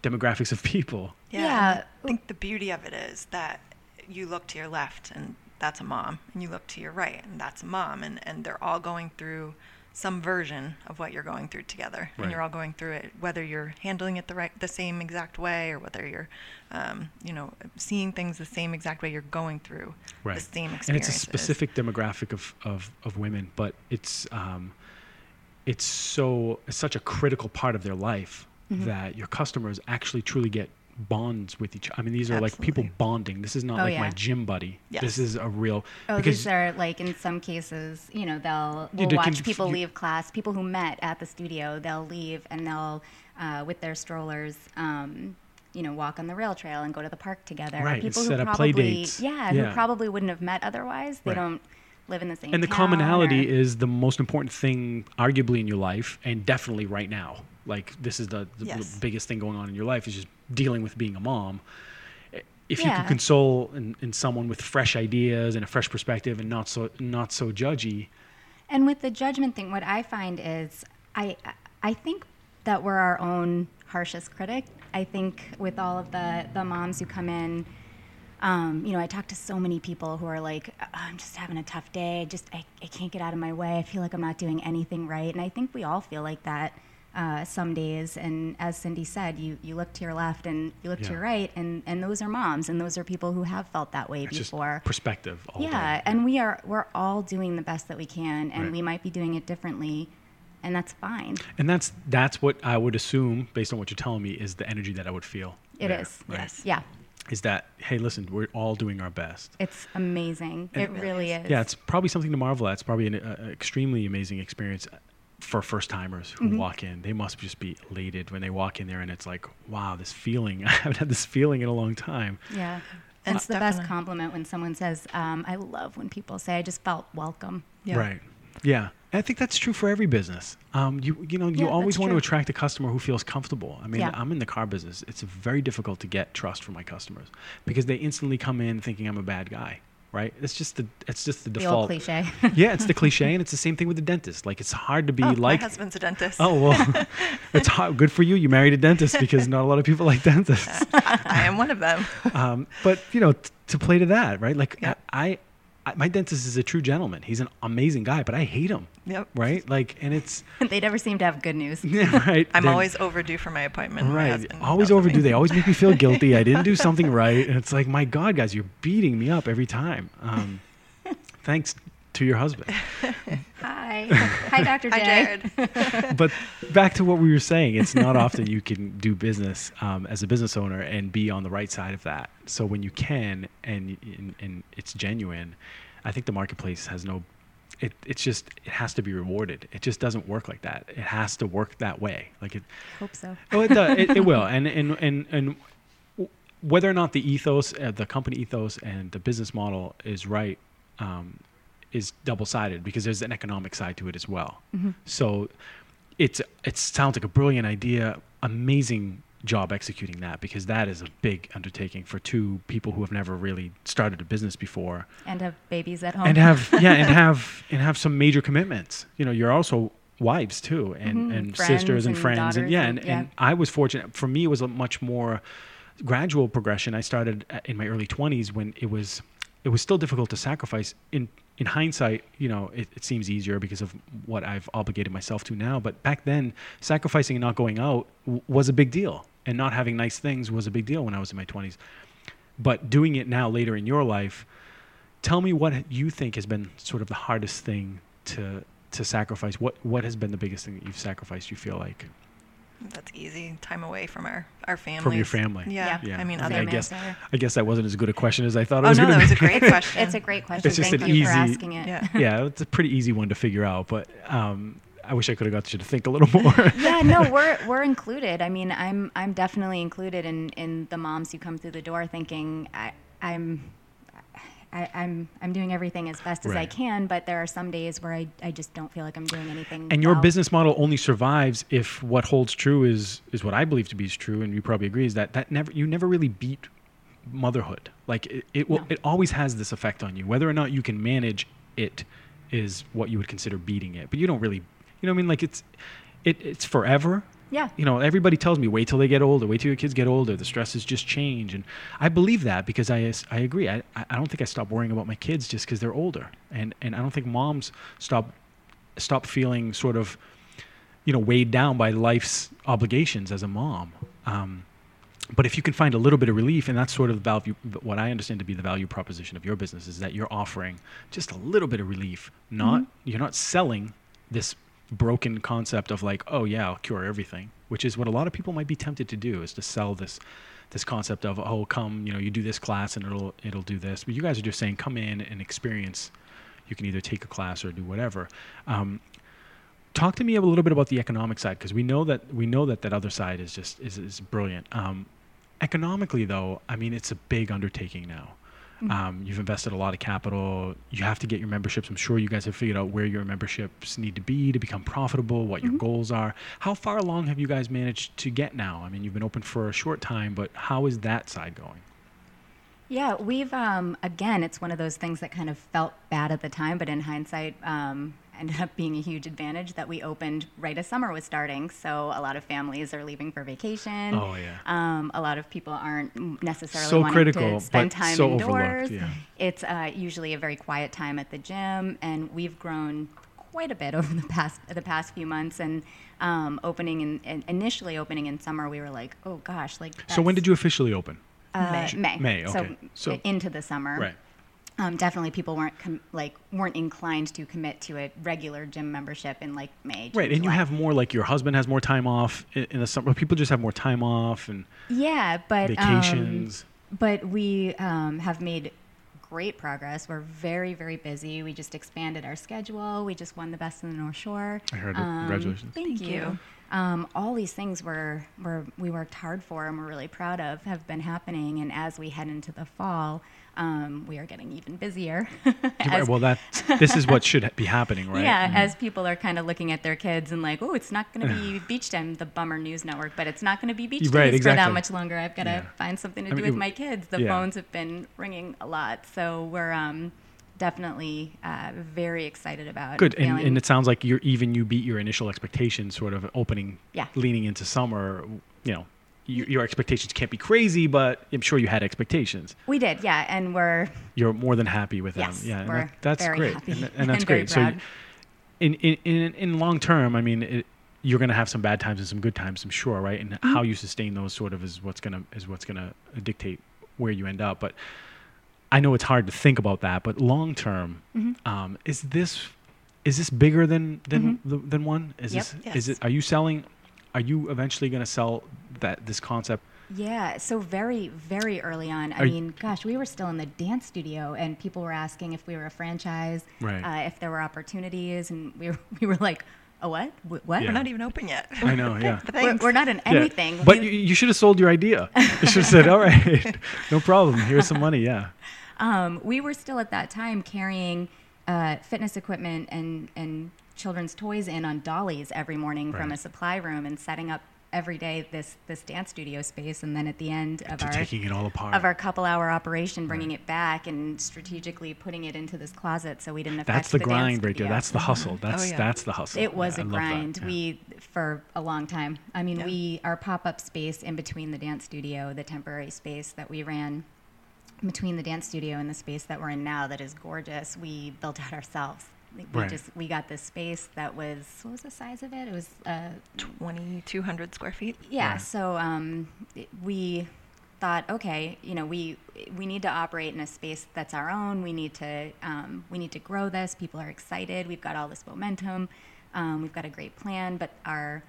demographics of people. Yeah. Yeah. I think the beauty of it is that you look to your left and that's a mom, and you look to your right and that's a mom, and, and they're all going through some version of what you're going through together, Right. and you're all going through it, whether you're handling it the right, the same exact way, or whether you're, um, you know, seeing things the same exact way. You're going through the same experiences. and it's a specific demographic of, of, of women, but it's um, it's so it's such a critical part of their life Mm-hmm. that your customers actually truly get bonds with each. I mean, these are like people bonding. This is not Oh, like my gym buddy. Yes. This is a real Oh, because these are like in some cases, you know, they'll we'll watch can- people you- leave class, people who met at the studio, they'll leave and they'll uh, with their strollers, um, you know, walk on the rail trail and go to the park together. Right, People who probably, dates. yeah, Yeah. who probably wouldn't have met otherwise. They Right. don't live in the same and the commonality or- is the most important thing arguably in your life and definitely right now like this is the, the Yes. biggest thing going on in your life is just dealing with being a mom if you Yeah. can console in, in someone with fresh ideas and a fresh perspective and not so not so judgy And with the judgment thing, what I find is I I think that we're our own harshest critic. I think with all of the the moms who come in, um, you know, I talk to so many people who are like, "Uh, I'm just having a tough day. I just I, I can't get out of my way. I feel like I'm not doing anything right. And I think we all feel like that uh, some days. And as Cindy said, you you look to your left and you look Yeah. to your right, and and those are moms, and those are people who have felt that way it's just before. perspective all Yeah, day. and we are we're all doing the best that we can, and Right. we might be doing it differently, and that's fine. and that's that's what i would assume based on what you're telling me is the energy that i would feel It there, is. right? Yes. Yeah, is that hey listen we're all doing our best it's amazing. And- it It really really is. is. Yeah, it's probably something to marvel at. It's probably an uh, extremely amazing experience for first timers who Mm-hmm. walk in. They must just be elated when they walk in there and it's like, wow, this feeling. [laughs] I haven't had this feeling in a long time. yeah. And It's the best compliment when someone says, um, "I love when people say I just felt welcome." Yeah. Right. Yeah. And I think that's true for every business. Um, you you know you Yeah, always want to attract a customer who feels comfortable. I mean, Yeah. I'm in the car business. It's very difficult to get trust from my customers because they instantly come in thinking I'm a bad guy. Right? It's just the it's just the The default. cliche. [laughs] yeah, it's the cliche, and it's the same thing with the dentist. Like it's hard to be Oh, like my husband's a dentist. Oh well, [laughs] it's hard. good for you. You married a dentist because not a lot of people like [laughs] dentists. I am one of them. Um, but you know, t- to play to that, right? Like Yeah. I, I, my dentist is a true gentleman. He's an amazing guy, but I hate him. Yep. Right? Like, and it's [laughs] they never seem to have good news. [laughs] yeah, right. I'm Then- always overdue for my appointment. Right. husband Always overdue. me. They always make me feel guilty. I didn't do something [laughs] right, and it's like, my God, guys, you're beating me up every time. Um, thanks to your husband. Hi, hi, [laughs] Dr. J. Hi, Jared. [laughs] but back to what we were saying, it's not often you can do business um, as a business owner and be on the right side of that. So when you can and and, and it's genuine, I think the marketplace has no. It, it's just it has to be rewarded. It just doesn't work like that. It has to work that way. Like it, Hope so. oh, it, does, it, it will. [laughs] And and and and whether or not the ethos, uh, the company ethos, and the business model is right, um, is double sided because there's an economic side to it as well. So it's it sounds like a brilliant idea, amazing job executing that because that is a big undertaking for two people who have never really started a business before And have babies at home. and have yeah and [laughs] have and have some major commitments you know you're also wives too and Mhm, and friends sisters and and friends and yeah and- and, yeah. and i was fortunate for me it was a much more gradual progression i started in my early 20s when it was it was still difficult to sacrifice in in hindsight you know it, it seems easier because of what i've obligated myself to now but back then sacrificing and not going out w- was a big deal and not having nice things was a big deal when i was in my 20s but doing it now later in your life tell me what you think has been sort of the hardest thing to to sacrifice. What what has been the biggest thing that you've sacrificed you feel like That's easy. Time away from our our family. from your family Yeah. Yeah. I mean, other Same I guess answer. i guess that wasn't as good a question as i thought it Oh was no, going that was a great [laughs] question. It's a great question. It's just Thank an you for easy- asking it. Yeah. [laughs] yeah it's a pretty easy one to figure out but um i wish i could have got you to think a little [laughs] more yeah, no, we're we're included. I mean, I'm I'm definitely included in in the moms who come through the door thinking I I'm. I, I'm I'm doing everything as best as I can, but there are some days where I, I just don't feel like I'm doing anything. and your well. business model only survives if what holds true is is what i believe to be is true and you probably agree is that that never you never really beat motherhood like it, it will No. it always has this effect on you whether or not you can manage it is what you would consider beating it but you don't really you know what i mean like it's it, it's forever Yeah. you know everybody tells me wait till they get older. Wait till your kids get older. The stresses just change. And i believe that because i i agree. I i don't think i stop worrying about my kids just because they're older. And and i don't think moms stop stop feeling sort of you know weighed down by life's obligations as a mom. Um, but if you can find a little bit of relief and that's sort of the value what i understand to be the value proposition of your business is that you're offering just a little bit of relief not you're not selling this broken concept of like oh yeah i'll cure everything which is what a lot of people might be tempted to do is to sell this this concept of oh come you know you do this class and it'll it'll do this. But you guys are just saying come in and experience. You can either take a class or do whatever. Um, talk to me a little bit about the economic side because we know that we know that that other side is just is, is brilliant. Um, economically, though, I mean, it's a big undertaking now. Mm-hmm. Um, you've invested a lot of capital. You have to get your memberships. I'm sure you guys have figured out where your memberships need to be to become profitable, what Mm-hmm. your goals are. How far along have you guys managed to get now? I mean, you've been open for a short time, but how is that side going? Yeah, we've um, again, it's one of those things that kind of felt bad at the time, but in hindsight, um, ended up being a huge advantage that we opened right as summer was starting. So a lot of families are leaving for vacation. Oh, yeah. Um, a lot of people aren't necessarily So wanting critical, to spend but time so indoors. yeah. It's uh, usually a very quiet time at the gym, and we've grown quite a bit [laughs] over the past the past few months. And um, opening in, in initially opening in summer, we were like, oh gosh, like. So when did you officially open? uh, May. May. May, So, okay. So- into the summer. Right. Um, definitely, people weren't com- like weren't inclined to commit to a regular gym membership in like May. June, Right, and you have more like your husband has more time off in, in the summer. People just have more time off and yeah, but um, vacations. but we um, have made great progress. We're very very busy. We just expanded our schedule. We just won the best in the North Shore. I heard it. Um, Congratulations. Thank, Thank you. you. Um, all these things were, were we worked hard for and we're really proud of have been happening. And as we head into the fall, um, we are getting even busier. [laughs] As- well, that this is what should be happening, right? Yeah, Mhm. as people are kind of looking at their kids and like, oh, it's not going to be [sighs] Beach Time, the Bummer News Network, but it's not going to be Beach Right, Days for that much longer. I've got to Yeah. find something to I do mean, with it- my kids. The yeah. phones have been ringing a lot, so we're um, definitely uh, very excited about. It. Good, and, and it sounds like you're even you beat your initial expectations, sort of opening, Yeah. leaning into summer. You know, your, your expectations can't be crazy, but I'm sure you had expectations. we did, yeah, and we're You're more than happy with Yes, them. Yeah, we're that, that's very great, happy and, and that's [laughs] and great. So, in in in, in long term, I mean. It, you're going to have some bad times and some good times, I'm sure, right? And Mm-hmm. how you sustain those sort of is what's going to is what's going to dictate where you end up. But I know it's hard to think about that, but long term, Mm-hmm. um, is this is this bigger than than the, than one? Is Yep. this is it? Are you selling? Are you eventually going to sell that this concept? Yeah, so very, very early on. I Are y- mean, gosh, we were still in the dance studio, and people were asking if we were a franchise, Right. uh, if there were opportunities, and we were, [laughs] we were like, a what? What? Yeah. We're not even open yet. I know, yeah. [laughs] We're, we're not in Yeah. anything. But We- you, you should have sold your idea. You should have said, "All right, [laughs] no problem. Here's some money." Yeah. um, we were still at that time carrying uh, fitness equipment and, and children's toys in on dollies every morning from a supply room and setting up every day this, this dance studio space. And then at the end of our taking it all apart. of our couple hour operation, bringing it back and strategically putting it into this closet so we didn't affect that's the, dance grind right there. That's the mm-hmm. hustle. Oh, that's yeah. that's the hustle. It was Yeah, a I love that. grind. Yeah. We for a long time. I mean, Yeah. we our pop up space in between the dance studio, the temporary space that we ran between the dance studio and the space that we're in now, that is gorgeous. We built out ourselves. We Right. just we got this space that was what was the size of it? It was uh, 2,200 square feet. yeah. Right. So um, it- we thought, okay, you know, we we need to operate in a space that's our own. We need to um, we need to grow this. People are excited. We've got all this momentum. Um, we've got a great plan, but our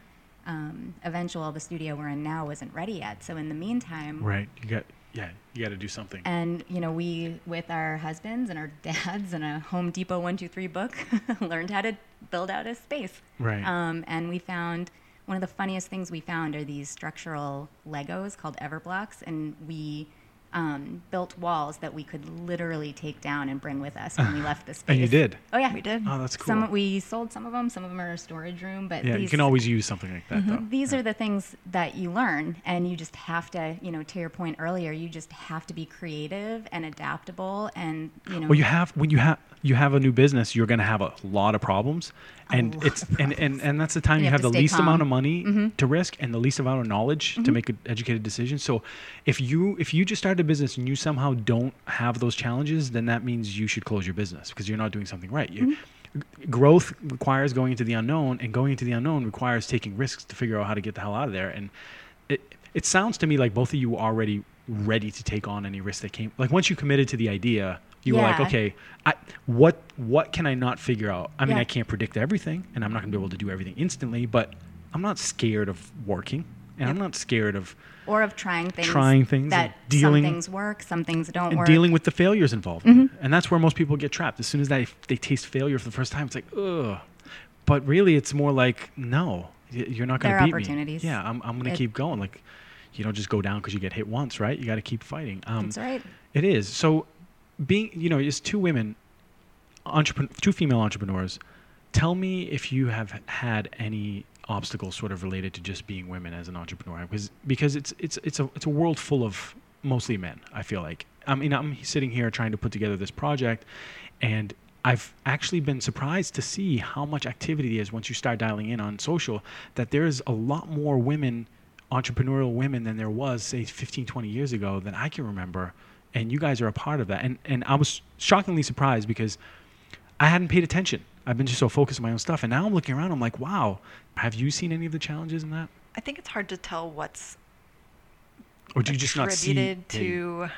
um, eventual the studio we're in now wasn't ready yet. So in the meantime, Right. You got yeah. You got to do something. and you know, we with our husbands and our [laughs] dads and a Home Depot one two three book [laughs] learned how to build out a space. Right. Um, and we found one of the funniest things we found are these structural Legos called Everblocks, and we um, built walls that we could literally take down and bring with us when we [laughs] left the space. And you did. Oh yeah, We did. Oh, that's cool. Some we sold some of them. Some of them are in a storage room, but yeah, these, you can always use something like that, though. these are the things that you learn, and you just have to, you know, to your point earlier, you just have to be creative and adaptable, and you know. Well, you have when you have you have a new business, you're going to have a lot of problems, and lot it's and, and and that's the [laughs] time you, you have, have the least amount of calm. Mm-hmm. money to risk and the least amount of knowledge to make an educated decision. So, if you if you just started a business and you somehow don't have those challenges, then that means you should close your business because you're not doing something right. You, Mm-hmm. Growth requires going into the unknown, and going into the unknown requires taking risks to figure out how to get the hell out of there. And it it sounds to me like both of you were already ready to take on any risk that came. Like once you committed to the idea, you were like, okay, I, what what can I not figure out? I mean, Yeah. I can't predict everything, and I'm not going to be able to do everything instantly. But I'm not scared of working, and I'm not scared of or of trying things, Trying things that dealing- some things work, some things don't and work. dealing with the failures involved. Mm-hmm. And that's where most people get trapped. As soon as they they taste failure for the first time, it's like, ugh. But really, it's more like, no, you're not going to beat opportunities. me. Yeah, I'm I'm going to keep going. Like, you don't just go down because you get hit once, right? You got to keep fighting. Um, That's right. It is. So, being you know, it's two women, entrepreneur, two female entrepreneurs. Tell me if you have had any obstacles sort of related to just being women as an entrepreneur, because because it's it's it's a it's a world full of mostly men. I feel like. I mean, I'm sitting here trying to put together this project, and I've actually been surprised to see how much activity is once you start dialing in on social. That there's a lot more women, entrepreneurial women, than there was say 15, 20 years ago that I can remember and you guys are a part of that. And and I was shockingly surprised because I hadn't paid attention. I've been just so focused on my own stuff, and now I'm looking around. I'm like, wow. Have you seen any of the challenges in that, I think it's hard to tell what's or do you just not see? attributed Yeah, to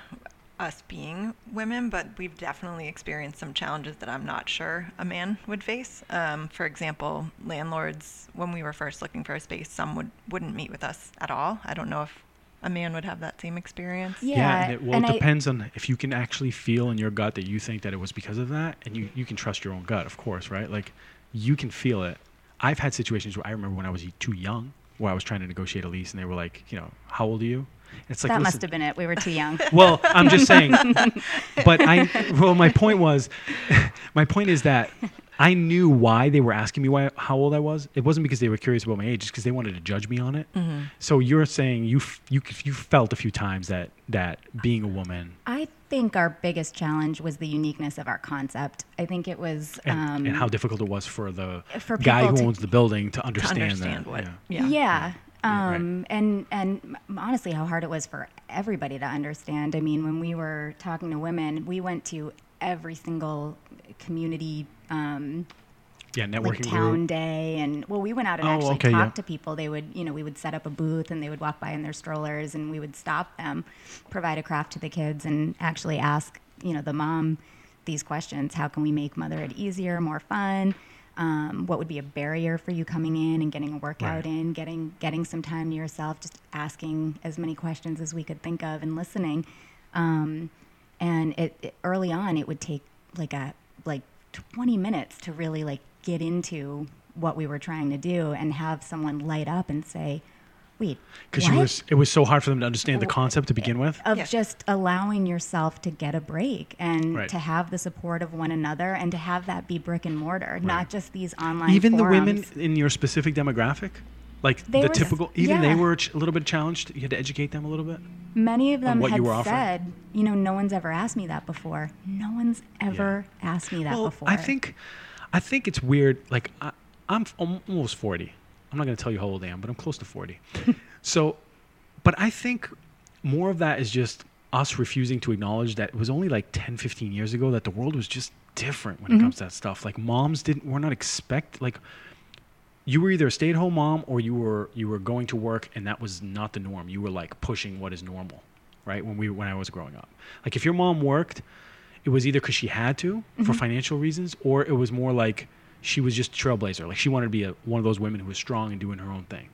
us being women, but we've definitely experienced some challenges that I'm not sure a man would face. Um, for example, landlords, when we were first looking for a space, some would wouldn't meet with us at all. I don't know if a man would have that same experience. Yeah, and it, well, and it I- depends on if you can actually feel in your gut that you think that it was because of that, and you you can trust your own gut, of course, right? Like, you can feel it. I've had situations where I remember when I was too young, where I was trying to negotiate a lease, and they were like, you know, how old are you? It's like that listen, must have been it. We were too young. [laughs] Well, I'm just saying. [laughs] but I, well, my point was, [laughs] my point is that I knew why they were asking me why, how old I was. It wasn't because they were curious about my age, just because they wanted to judge me on it. So you're saying you, f- you, you felt a few times that that being a woman I think our biggest challenge was the uniqueness of our concept. I think it was and, um, and how difficult it was for the for guy who to- owns the building to To understand, understand that. what, yeah. yeah. yeah. Yeah, right. Um, and and honestly, how hard it was for everybody to understand. I mean, when we were talking to women, we went to every single community um, Yeah, like networking town group. day, and well, we went out and Oh, actually okay, talked yeah. to people. They would, you know, we would set up a booth, and they would walk by in their strollers, and we would stop them, provide a craft to the kids, and actually ask, you know, the mom these questions: How can we make motherhood easier, more fun? Um, what would be a barrier for you coming in and getting a workout Right. in, getting getting some time to yourself, just asking as many questions as we could think of and listening. Um, and it, it early on, it would take like a like 20 minutes to really like get into what we were trying to do and have someone light up and say, "Wait, Because was, it was so hard for them to understand the oh. concept to begin with. of Yeah. just allowing yourself to get a break and Right. to have the support of one another and to have that be brick and mortar, not just these online even the women in your specific demographic like They the typical even they were a little bit challenged? You had to educate them a little bit Many of them you had were said, you know, no one's ever asked me that before. No one's ever asked me that well before. i think i think it's weird like I, i'm almost 40 i'm not going to tell you how old i am but i'm close to 40 [laughs] so but i think more of that is just us refusing to acknowledge that it was only like 10 15 years ago that the world was just different when it mm-hmm. comes to that stuff. Like moms didn't were not expect like you were either a stay-at-home mom or you were you were going to work and that was not the norm. You were like pushing what is normal right when we when i was growing up. Like if your mom worked it was either because she had to for financial reasons or it was more like she was just a trailblazer. Like she wanted to be a, one of those women who was strong and doing her own thing.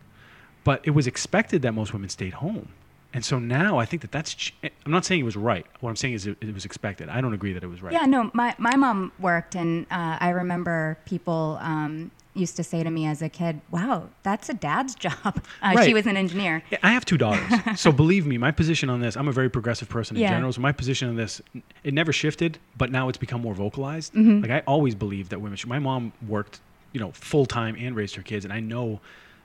But it was expected that most women stayed home. And so now i think that that's ch- i'm not saying it was right. What i'm saying is it, it was expected. I don't agree that it was right. Yeah, no, my, my mom worked, and uh, I remember people um, used to say to me as a kid, wow, that's a dad's [laughs] job. Uh, She was an engineer. I have two daughters. so [laughs] believe me, my position on this, I'm a very progressive person in Yeah. general. So my position on this, it never shifted, but now it's become more vocalized. Mm-hmm. Like I always believed that women should, my mom worked, you know, full time and raised her kids. And I know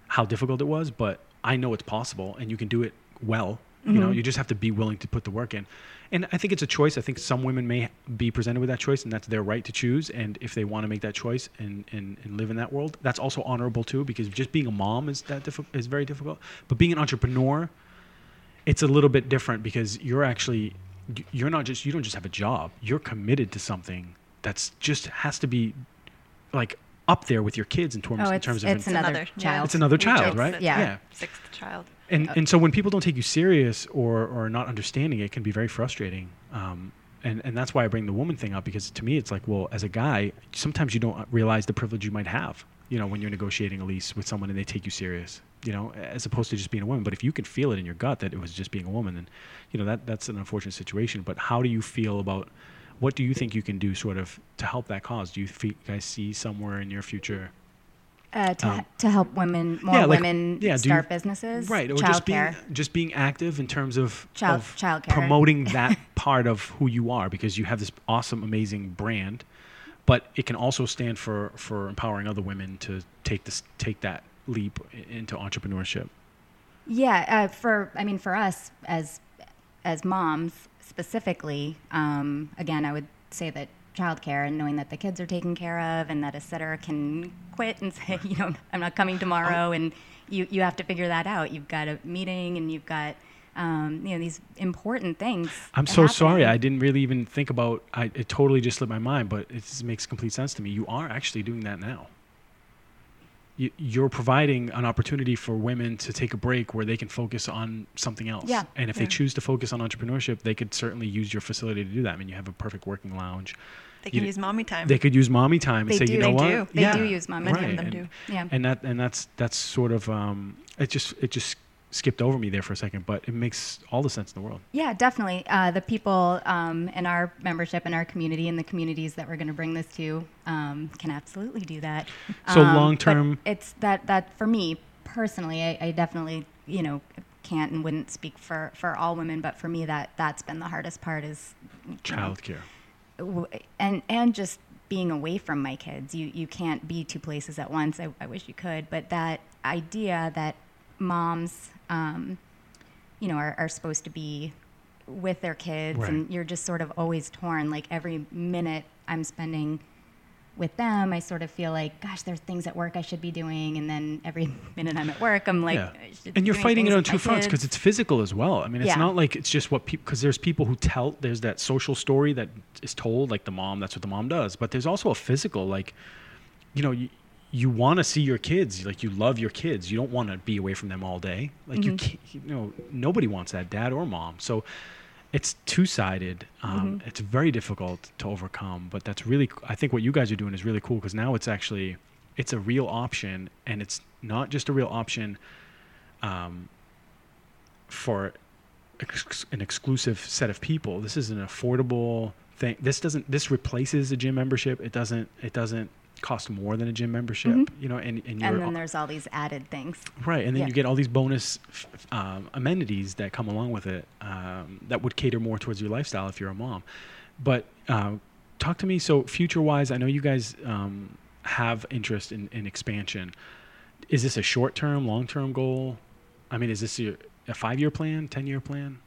how difficult it was, but I know it's possible and you can do it well. You Mm-hmm. know, you just have to be willing to put the work in. And I think it's a choice. I think some women may be presented with that choice and that's their right to choose. And if they want to make that choice and, and, and live in that world, that's also honorable too, because just being a mom is that diffi- is very difficult. But being an entrepreneur, it's a little bit different because you're actually you're not just you don't just have a job you're committed to something that's just has to be like up there with your kids in terms, Oh, in terms of it's in- another yeah. child. It's another child, joke right? Yeah. Yeah. Sixth child. and and so when people don't take you serious or or not understanding it can be very frustrating um and and that's why i bring the woman thing up because to me it's like well as a guy sometimes you don't realize the privilege you might have you know when you're negotiating a lease with someone and they take you serious you know as opposed to just being a woman but if you can feel it in your gut that it was just being a woman then you know that that's an unfortunate situation but how do you feel about what do you think you can do sort of to help that cause? Do you fe- guys see somewhere in your future Uh, to, Um, to help women, more yeah, like- women yeah, do you- start businesses, right or just being just being active in terms of, Child- of childcare. promoting [laughs] that part of who you are because you have this awesome amazing brand but it can also stand for for empowering other women to take this take that leap into entrepreneurship. Yeah, uh, for I mean, for us as as moms specifically, um, again, I would say that childcare and knowing that the kids are taken care of and that a sitter can quit and say, [laughs] you know, I'm not coming tomorrow, and you you have to figure that out. You've got a meeting and you've got um, you know these important things. i'm so sorry i didn't really even think about I, it totally just slipped my mind but it makes complete sense to me you are actually doing that now you're providing an opportunity for women to take a break where they can focus on something else. Yeah. And if Yeah. they choose to focus on entrepreneurship, they could certainly use your facility to do that. I mean, you have a perfect working lounge. They You can d- use mommy time. They could use mommy time and They say, do. you know They what? do. They yeah, do use mommy Many time. them and, do. Yeah. And that and that's that's sort of um, it just it just skipped over me there for a second, but it makes all the sense in the world. Yeah, definitely. Uh, the people um, in our membership in our community and the communities that we're going to bring this to um, can absolutely do that. So Um, long-term- it's that that for me personally, I, I definitely you know can't and wouldn't speak for for all women, but for me that that's been the hardest part is you know, Childcare. and and just being away from my kids. You you can't be two places at once. I, I wish you could, but that idea that moms, um, you know, are, are supposed to be with their kids, Right. and you're just sort of always torn. Like every minute I'm spending with them, I sort of feel like, gosh, there's things at work I should be doing, and then every [laughs] minute I'm at work, I'm like, yeah. I should be And you're fighting it on two fronts because it's physical as well. I mean, it's Yeah. not like it's just what people because there's people who tell there's that social story that is told like the mom that's what the mom does, but there's also a physical like you know you, you want to see your kids like you love your kids. You don't want to be away from them all day. Like you Mm-hmm. can't you know nobody wants that dad or mom. So it's two-sided. Um, Mm-hmm. it's very difficult to overcome but that's really i think what you guys are doing is really cool because now it's actually it's a real option and it's not just a real option um, for ex- an exclusive set of people. This is an affordable thing. This doesn't this replaces a gym membership. It doesn't it doesn't cost more than a gym membership Mhm. you know and, and you're and then there's all these added things. Right, and then Yeah. you get all these bonus f- um, amenities that come along with it um, that would cater more towards your lifestyle if you're a mom. But uh, talk to me. So, future wise, I know you guys um, have interest in, in expansion. Is this a short term, long term goal? I mean, is this your, a five year plan, 10 year plan?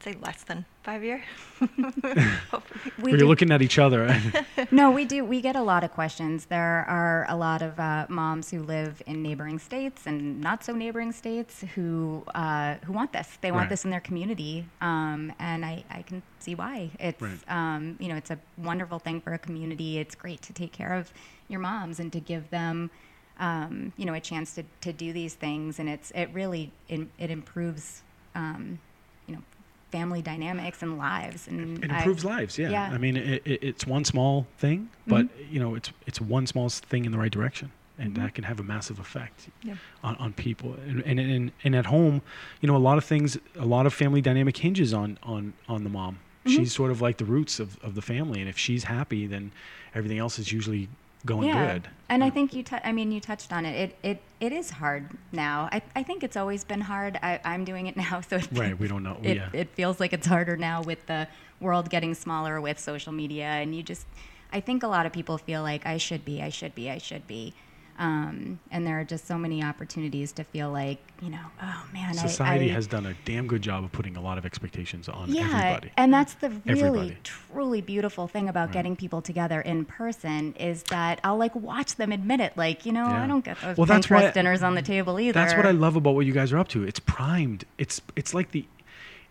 I'd say less than five year. [laughs] [laughs] Hopefully. we you're looking at each other. [laughs] no, we do. We get a lot of questions. There are a lot of uh, moms who live in neighboring states and not so neighboring states who uh, who want this. They want Right. this in their community, um, and I, I can see why. It's Right. um, you know it's a wonderful thing for a community. It's great to take care of your moms and to give them um, you know a chance to, to do these things, and it's it really it, it improves um, you know family dynamics and lives and it I- improves lives. Yeah. yeah. I mean, it, it, it's one small thing, mm-hmm. but you know, it's it's one small thing in the right direction, and mm-hmm. that can have a massive effect Yeah. on, on people. And, and and and at home, you know, a lot of things, a lot of family dynamic hinges on on on the mom. Mm-hmm. She's sort of like the roots of, of the family, and if she's happy, then everything else is usually going good. And I think you, tou- I mean, you touched on it. It, it, it is hard now. I, I think it's always been hard. I, I'm doing it now, [laughs] so it, Right, we don't know. It, yeah. it feels like it's harder now with the world getting smaller with social media, and you just, I think a lot of people feel like I should be, I should be, I should be. Um, and there are just so many opportunities to feel like, you know, oh man, Society I, has done a damn good job of putting a lot of expectations on yeah, everybody. and that's the really Everybody. truly beautiful thing about Right. getting people together in person is that I'll like watch them admit it. Like, you know, Yeah. I don't get those Well, that's Pinterest why- dinners on the table either. That's what I love about what you guys are up to. It's primed. It's it's like the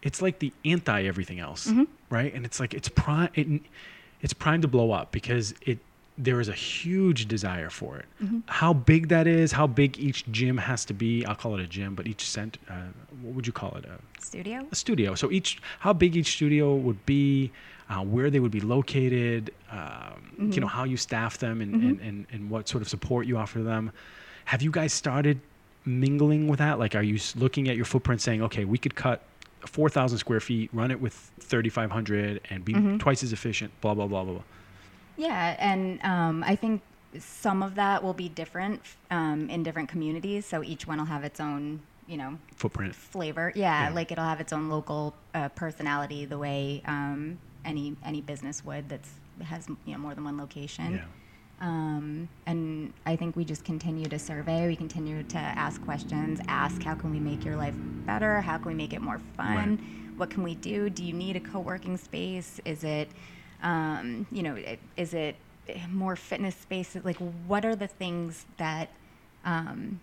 it's like the anti everything else, Mm-hmm. right? And it's like it's prime it, it's primed to blow up because it there is a huge desire for it. Mm-hmm. How big that is, how big each gym has to be. I'll call it a gym, but each cent uh, what would you call it? A, Studio? a studio. So each how big each studio would be, uh, where they would be located, um, you know how you staff them, and, and, and and what sort of support you offer them. Have you guys started mingling with that? Like, are you looking at your footprint, saying, okay, we could cut. 4,000 square feet, run it with 3,500 and be twice as efficient, blah, blah, blah, blah, blah. Yeah, and um, I think some of that will be different um, in different communities. So each one will have its own, you know, Footprint. flavor. Yeah, Yeah. like it'll have its own local uh, personality, the way um, any any business would that's has you know more than one location. Yeah. Um, and I think we just continue to survey. We continue to ask questions. Ask how can we make your life better? How can we make it more fun? What can we do? Do you need a co-working space? Is it, um, you know, it, is it more fitness spaces? Like, what are the things that um,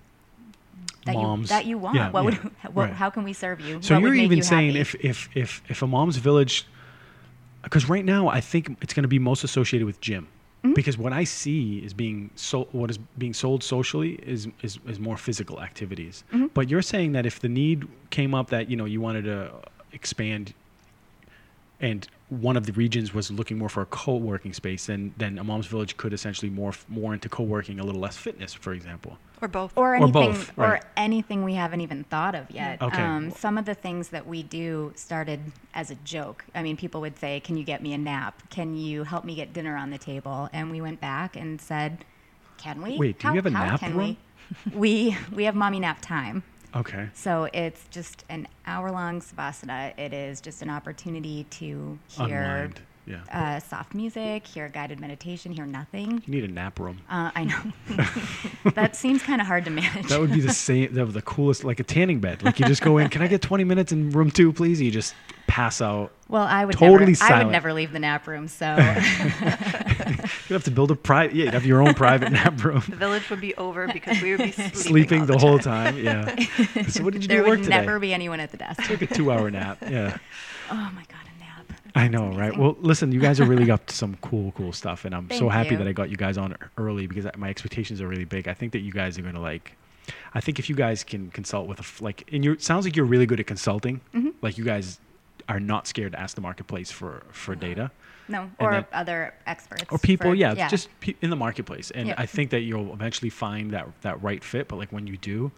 that you that you want? Yeah, what yeah. would [laughs] what, Right. how can we serve you? So What you're even you saying happy? if if if if a mom's village, because right now I think it's going to be most associated with gym, Mm-hmm. because what I see is being so what is being sold socially is is, is more physical activities. Mm-hmm. But you're saying that if the need came up that you know you wanted to expand, and one of the regions was looking more for a co-working space, then then a mom's village could essentially morph more into co-working, a little less fitness, for example. Or both. or Or anything both, or anything we haven't even thought of yet. Okay. Um, some of the things that we do started as a joke. I mean, people would say, "Can you get me a nap? Can you help me get dinner on the table?" And we went back and said, "Can we? Wait, do you have a nap can room? we?" we we have mommy nap time. Okay. So it's just an hour long savasana. It is just an opportunity to hear Unwind. Yeah. uh, soft music, hear guided meditation, hear nothing. You need a nap room. Uh, I know [laughs] that seems kind of hard to manage. That would be the same. That would the coolest, like a tanning bed. Like you just go in. Can I get 20 minutes in room two, please? You just pass out. Well, I would Totally never, I would never leave the nap room. So [laughs] you'd have to build a private. Yeah, you'd have your own private nap room. the village would be over because we would be [laughs] sleeping, Sleeping all the, the whole time. time. Yeah. [laughs] So what did you do there at work would never be anyone at the desk. Took a two-hour nap. Yeah. Oh my god, a nap. I know, right? Well, listen, you guys are really up to some cool, cool stuff, and I'm so happy you. that I got you guys on early because my expectations are really big. I think that you guys are going to like. I think if you guys can consult with a f- like, and you sounds like you're really good at consulting. Mm-hmm. Like you guys are not scared to ask the marketplace for for data. no, or other experts or people for- yeah, just pe- in the marketplace. And Yeah. i think that you'll eventually find that that right fit but like when you do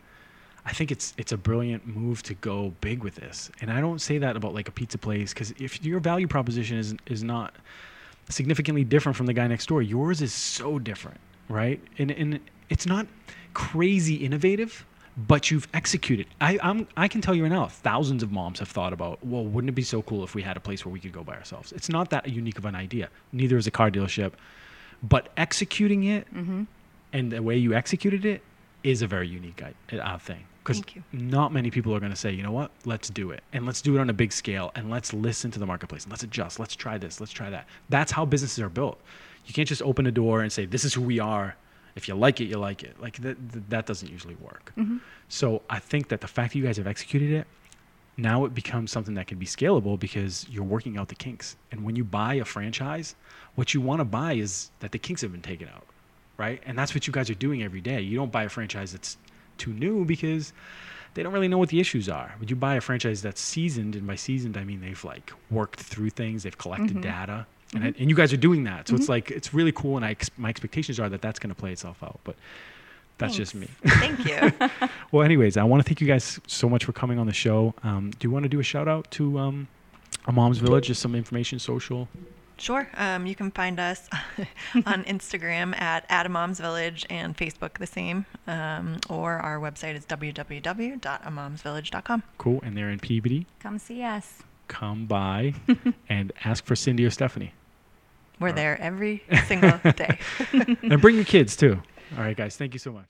i think it's it's a brilliant move to go big with this. And i don't say that about like a pizza place because if your value proposition is is not significantly different from the guy next door yours is so different right? And and it's not crazy innovative but you've executed. I, I'm, I can tell you right now, thousands of moms have thought about, well, wouldn't it be so cool if we had a place where we could go by ourselves? It's not that unique of an idea. Neither is a car dealership, but executing it Mm-hmm. and the way you executed it is a very unique uh, thing. Because not many people are going to say, you know what, let's do it. And let's do it on a big scale. And let's listen to the marketplace. And let's adjust. Let's try this. Let's try that. That's how businesses are built. You can't just open a door and say, this is who we are. If you like it, you like it. Like that, that doesn't usually work. Mm-hmm. So I think that the fact that you guys have executed it, now it becomes something that can be scalable because you're working out the kinks. And when you buy a franchise, what you want to buy is that the kinks have been taken out, right? And that's what you guys are doing every day. You don't buy a franchise that's too new because they don't really know what the issues are. But you buy a franchise that's seasoned, and by seasoned I mean they've like worked through things, they've collected data, and I- and you guys are doing that. So it's like it's really cool, and I ex- my expectations are that that's going to play itself out. But that's just me. Thank you. [laughs] [laughs] Well, anyways, I want to thank you guys so much for coming on the show. Um, do you want to do a shout out to um, a mom's village, just some information, social? Sure. Um, you can find us [laughs] on Instagram at Adamom's Village and Facebook the same. Um, or our website is www.amomsvillage.com. Cool. And they're in Peabody. Come see us. Come by and ask for Cindy or Stephanie. We're there every [laughs] single day. and bring your kids too. All right, guys. Thank you so much.